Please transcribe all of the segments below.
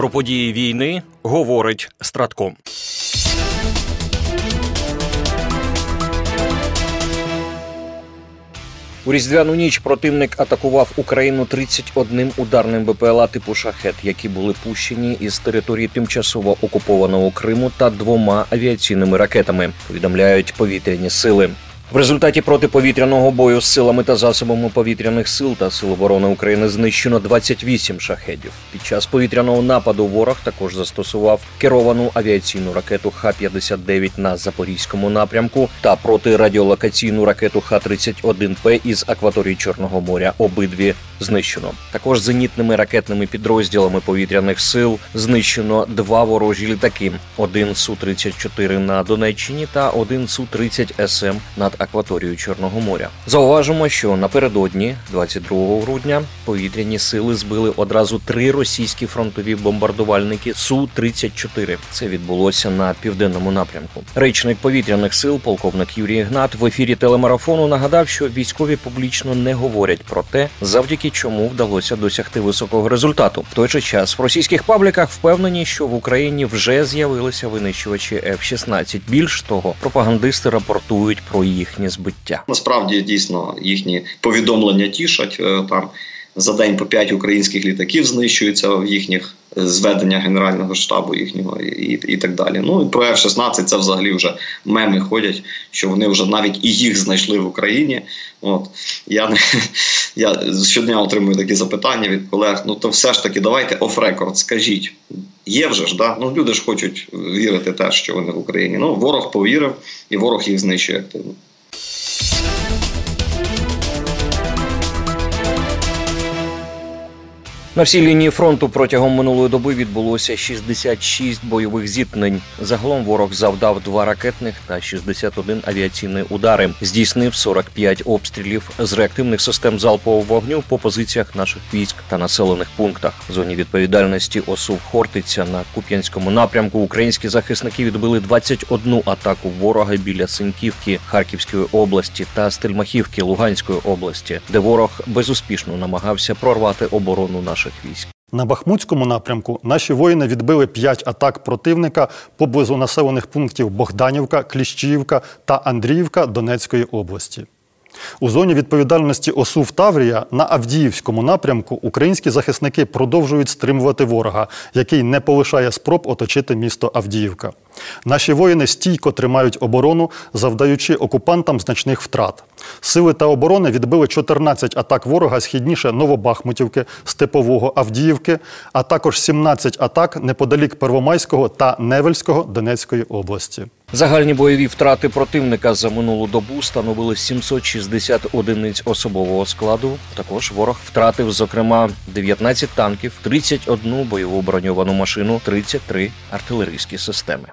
Про події війни говорить Стратком. У різдвяну ніч противник атакував Україну 31 ударним БПЛА типу шахет, які були пущені із території тимчасово окупованого Криму та двома авіаційними ракетами. Повідомляють повітряні сили. В результаті протиповітряного бою з силами та засобами повітряних сил та сил оборони України знищено 28 шахедів. Під час повітряного нападу ворог також застосував керовану авіаційну ракету Х-59 на запорізькому напрямку та протирадіолокаційну ракету Х-31П із акваторії Чорного моря. Обидві знищено. Також зенітними ракетними підрозділами повітряних сил знищено два ворожі літаки: один су 34 на Донеччині та один су 30 СМ над акваторією Чорного моря. Зауважимо, що напередодні, 22 грудня, повітряні сили збили одразу три російські фронтові бомбардувальники су 34 Це відбулося на південному напрямку. Речник повітряних сил, полковник Юрій Гнат, в ефірі телемарафону нагадав, що військові публічно не говорять про те, завдяки чому вдалося досягти високого результату. В той же час в російських пабліках впевнені, що в Україні вже з'явилися винищувачі F-16. Більш того, пропагандисти рапортують про їхнє збиття. Насправді дійсно їхні повідомлення тішать е, там. За день по п'ять українських літаків знищуються в їхніх зведення Генерального штабу їхнього і і так далі. Ну і про F-16 це взагалі вже меми ходять, що вони вже навіть і їх знайшли в Україні. От я не я щодня отримую такі запитання від колег. Ну то все ж таки, давайте оф-рекорд, скажіть. Є вже ж, да? Ну люди ж хочуть вірити те, що вони в Україні. Ну ворог повірив, і ворог їх знищує активно. На всій лінії фронту протягом минулої доби відбулося 66 бойових зіткнень. Загалом ворог завдав два ракетних та 61 авіаційні удари. Здійснив 45 обстрілів з реактивних систем залпового вогню по позиціях наших військ та населених пунктах. В зоні відповідальності ОСУ Хортиця на Куп'янському напрямку. Українські захисники відбили 21 атаку ворога біля Синьківки Харківської області та Стельмахівки Луганської області, де ворог безуспішно намагався прорвати оборону наших наших військ. На Бахмутському напрямку наші воїни відбили п'ять атак противника поблизу населених пунктів Богданівка, Кліщіївка та Андріївка Донецької області. У зоні відповідальності ОСУВ Таврія на Авдіївському напрямку українські захисники продовжують стримувати ворога, який не полишає спроб оточити місто Авдіївка. Наші воїни стійко тримають оборону, завдаючи окупантам значних втрат. Сили та оборони відбили 14 атак ворога східніше Новобахмутівки, Степового Авдіївки, а також 17 атак неподалік Первомайського та Невельського Донецької області. Загальні бойові втрати противника за минулу добу становили 760 одиниць особового складу. Також ворог втратив, зокрема, 19 танків, 31 бойову броньовану машину, 33 артилерійські системи.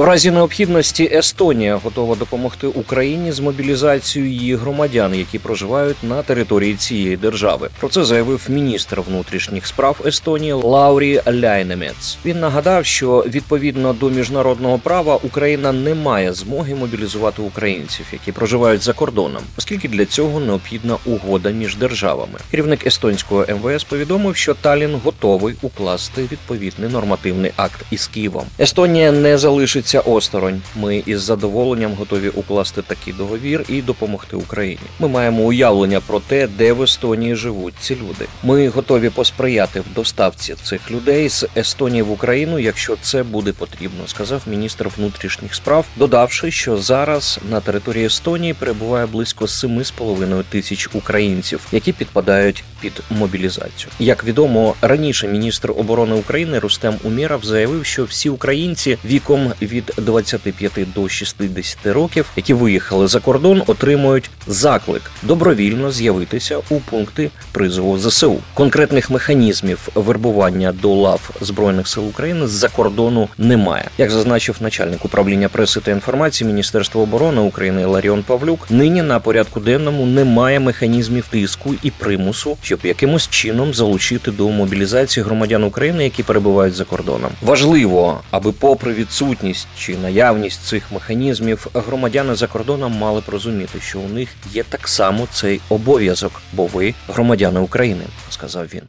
В разі необхідності Естонія готова допомогти Україні з мобілізацією її громадян, які проживають на території цієї держави. Про це заявив міністр внутрішніх справ Естонії Лаурі Ляйнемец. Він нагадав, що відповідно до міжнародного права Україна не має змоги мобілізувати українців, які проживають за кордоном, оскільки для цього необхідна угода між державами. Керівник естонського МВС повідомив, що Талін готовий укласти відповідний нормативний акт із Києвом. Естонія не залишиться залишиться осторонь. Ми із задоволенням готові укласти такий договір і допомогти Україні. Ми маємо уявлення про те, де в Естонії живуть ці люди. Ми готові посприяти в доставці цих людей з Естонії в Україну, якщо це буде потрібно, сказав міністр внутрішніх справ, додавши, що зараз на території Естонії перебуває близько 7,5 тисяч українців, які підпадають під мобілізацію. Як відомо, раніше міністр оборони України Рустем Умєров заявив, що всі українці віком від від 25 до 60 років, які виїхали за кордон, отримують заклик добровільно з'явитися у пункти призову ЗСУ. Конкретних механізмів вербування до лав збройних сил України з-за кордону немає. Як зазначив начальник управління преси та інформації Міністерства оборони України Ларіон Павлюк, нині на порядку денному немає механізмів тиску і примусу, щоб якимось чином залучити до мобілізації громадян України, які перебувають за кордоном. Важливо, аби попри відсутність відсутність чи наявність цих механізмів громадяни за кордоном мали б розуміти, що у них є так само цей обов'язок, бо ви громадяни України, сказав він.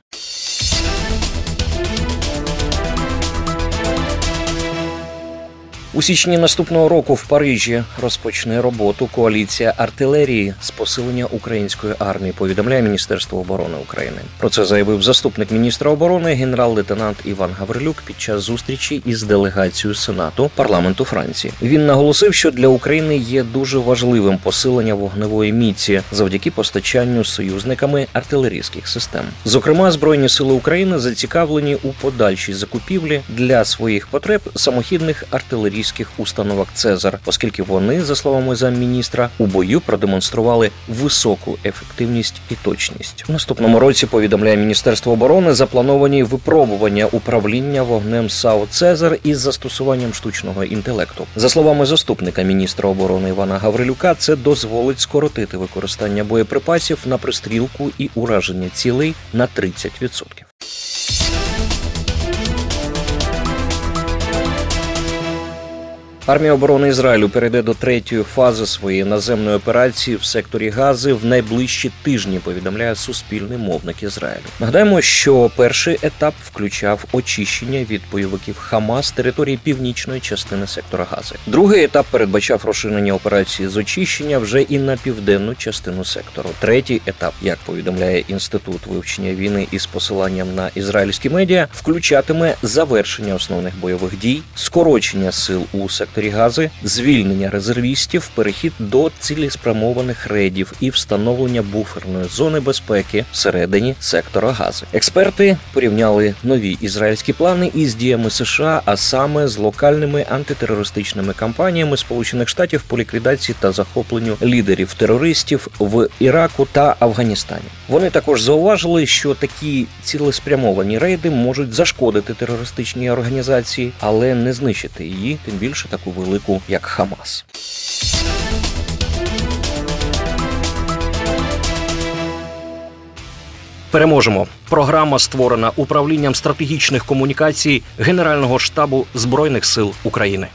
У січні наступного року в Парижі розпочне роботу коаліція артилерії з посилення української армії. Повідомляє Міністерство оборони України. Про це заявив заступник міністра оборони генерал-лейтенант Іван Гаврилюк під час зустрічі із делегацією Сенату парламенту Франції. Він наголосив, що для України є дуже важливим посилення вогневої міці завдяки постачанню союзниками артилерійських систем. Зокрема, збройні сили України зацікавлені у подальшій закупівлі для своїх потреб самохідних артилерійських установок Цезар, оскільки вони, за словами замміністра, у бою продемонстрували високу ефективність і точність. У наступному році повідомляє Міністерство оборони заплановані випробування управління вогнем САУ Цезар із застосуванням штучного інтелекту. За словами заступника міністра оборони Івана Гаврилюка, це дозволить скоротити використання боєприпасів на пристрілку і ураження цілей на 30%. Армія оборони Ізраїлю перейде до третьої фази своєї наземної операції в секторі Гази в найближчі тижні. Повідомляє суспільний мовник Ізраїлю. Нагадаємо, що перший етап включав очищення від бойовиків Хамас території північної частини сектора Гази. Другий етап передбачав розширення операції з очищення вже і на південну частину сектору. Третій етап, як повідомляє інститут вивчення війни із посиланням на ізраїльські медіа, включатиме завершення основних бойових дій, скорочення сил у секторі Гази, звільнення резервістів, перехід до цілеспрямованих рейдів і встановлення буферної зони безпеки всередині сектора Гази. Експерти порівняли нові ізраїльські плани із діями США, а саме з локальними антитерористичними кампаніями Сполучених Штатів по ліквідації та захопленню лідерів терористів в Іраку та Афганістані. Вони також зауважили, що такі цілеспрямовані рейди можуть зашкодити терористичній організації, але не знищити її, тим більше таку велику, як Хамас. Переможемо. Програма створена управлінням стратегічних комунікацій Генерального штабу Збройних сил України.